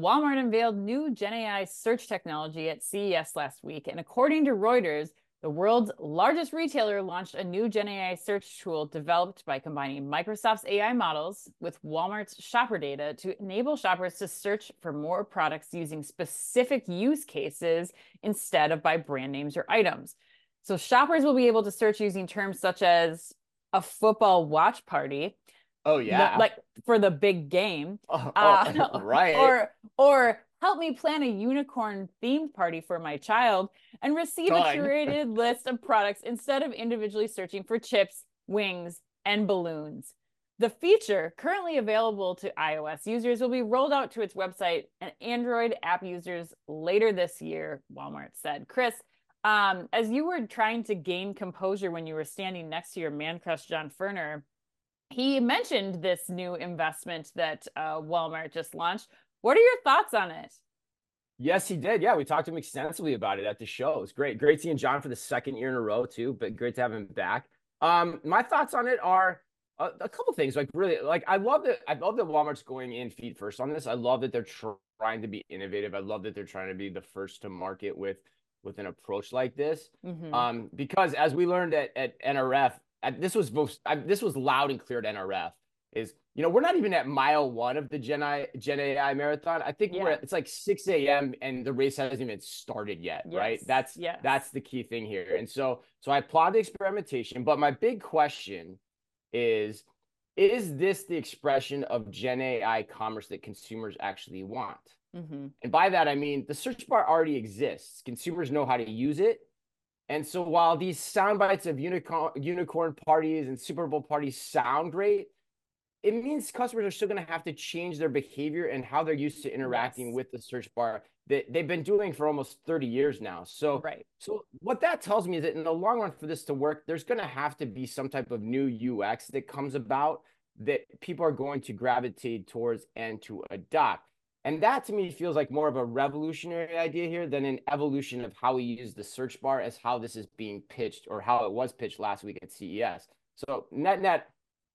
Walmart unveiled new Gen AI search technology at CES last week. And according to Reuters, the world's largest retailer launched a new Gen AI search tool developed by combining Microsoft's AI models with Walmart's shopper data to enable shoppers to search for more products using specific use cases instead of by brand names or items. So shoppers will be able to search using terms such as a football watch party. Oh yeah. Like for the big game. Oh, uh, oh, right. Or or help me plan a unicorn themed party for my child and receive a curated list of products instead of individually searching for chips, wings, and balloons. The feature, currently available to iOS users, will be rolled out to its website and Android app users later this year, Walmart said. Chris, um, as you were trying to gain composure when you were standing next to your man crush, John Furner, he mentioned this new investment that uh, Walmart just launched. What are your thoughts on it? Yes, he did. Yeah, we talked to him extensively about it at the show. It's great. Great seeing John for the second year in a row too, but great to have him back. Um, my thoughts on it are a, a couple things. Like really, like I love that. I love that Walmart's going in feet first on this. I love that they're trying to be innovative. I love that they're trying to be the first to market with with an approach like this. Mm-hmm. Um, because as we learned at, at NRF, this was most, I, this was loud and clear at NRF is you know we're not even at mile one of the Gen, I, Gen AI marathon. I think yeah. we're at, it's like 6 a.m. and the race hasn't even started yet, yes. right? That's yes. that's the key thing here. And so so I applaud the experimentation, but my big question is is this the expression of Gen AI commerce that consumers actually want? Mm-hmm. And by that, I mean the search bar already exists. Consumers know how to use it. And so while these sound bites of unicorn, unicorn parties and Super Bowl parties sound great, it means customers are still going to have to change their behavior and how they're used to interacting yes. with the search bar that they've been doing for almost 30 years now. So, right. so what that tells me is that in the long run for this to work, there's going to have to be some type of new UX that comes about that people are going to gravitate towards and to adopt. And that to me feels like more of a revolutionary idea here than an evolution of how we use the search bar as how this is being pitched or how it was pitched last week at CES. So net net,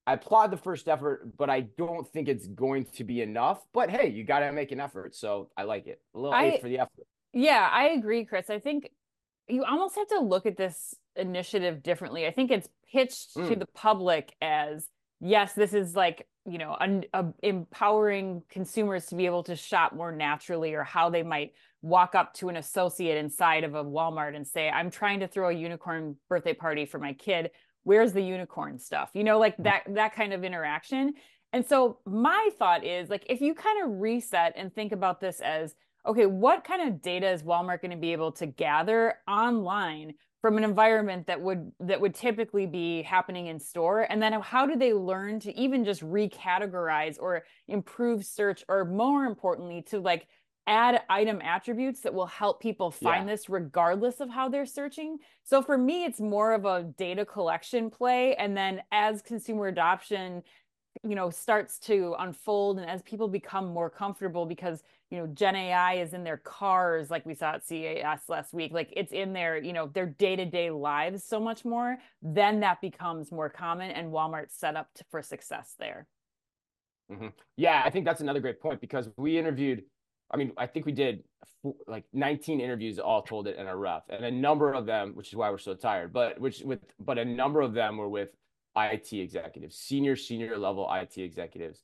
I applaud the first effort, but I don't think it's going to be enough. But hey, you got to make an effort. So I like it. A little I, for the effort. Yeah, I agree, Chris. I think you almost have to look at this initiative differently. I think it's pitched mm. to the public as yes, this is like, you know, un, uh, empowering consumers to be able to shop more naturally or how they might walk up to an associate inside of a Walmart and say, I'm trying to throw a unicorn birthday party for my kid. Where's the unicorn stuff? You know like that that kind of interaction. And so my thought is like if you kind of reset and think about this as okay what kind of data is walmart going to be able to gather online from an environment that would that would typically be happening in store and then how do they learn to even just recategorize or improve search or more importantly to like add item attributes that will help people find yeah. this regardless of how they're searching. So for me, it's more of a data collection play. And then as consumer adoption, you know, starts to unfold and as people become more comfortable because, you know, Gen AI is in their cars, like we saw at CES last week, like it's in their, you know, their day-to-day lives so much more, then that becomes more common and Walmart's set up to, for success there. Mm-hmm. Yeah, I think that's another great point because we interviewed I mean, I think we did like 19 interviews all told at NRF and a number of them, which is why we're so tired, but which with but a number of them were with IT executives, senior senior level IT executives.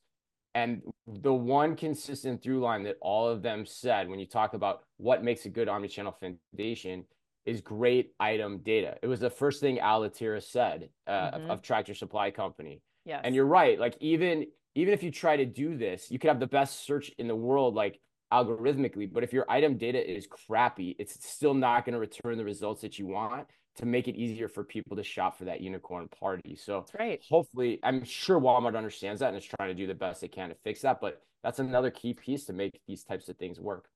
And the one consistent through line that all of them said when you talk about what makes a good omnichannel foundation is great item data. It was the first thing Alatira said uh, mm-hmm. of, of Tractor Supply Company. Yeah. And you're right. Like even even if you try to do this, you could have the best search in the world. Like algorithmically, but if your item data is crappy, it's still not going to return the results that you want to make it easier for people to shop for that unicorn party. So right. hopefully, I'm sure Walmart understands that and is trying to do the best they can to fix that. But that's another key piece to make these types of things work.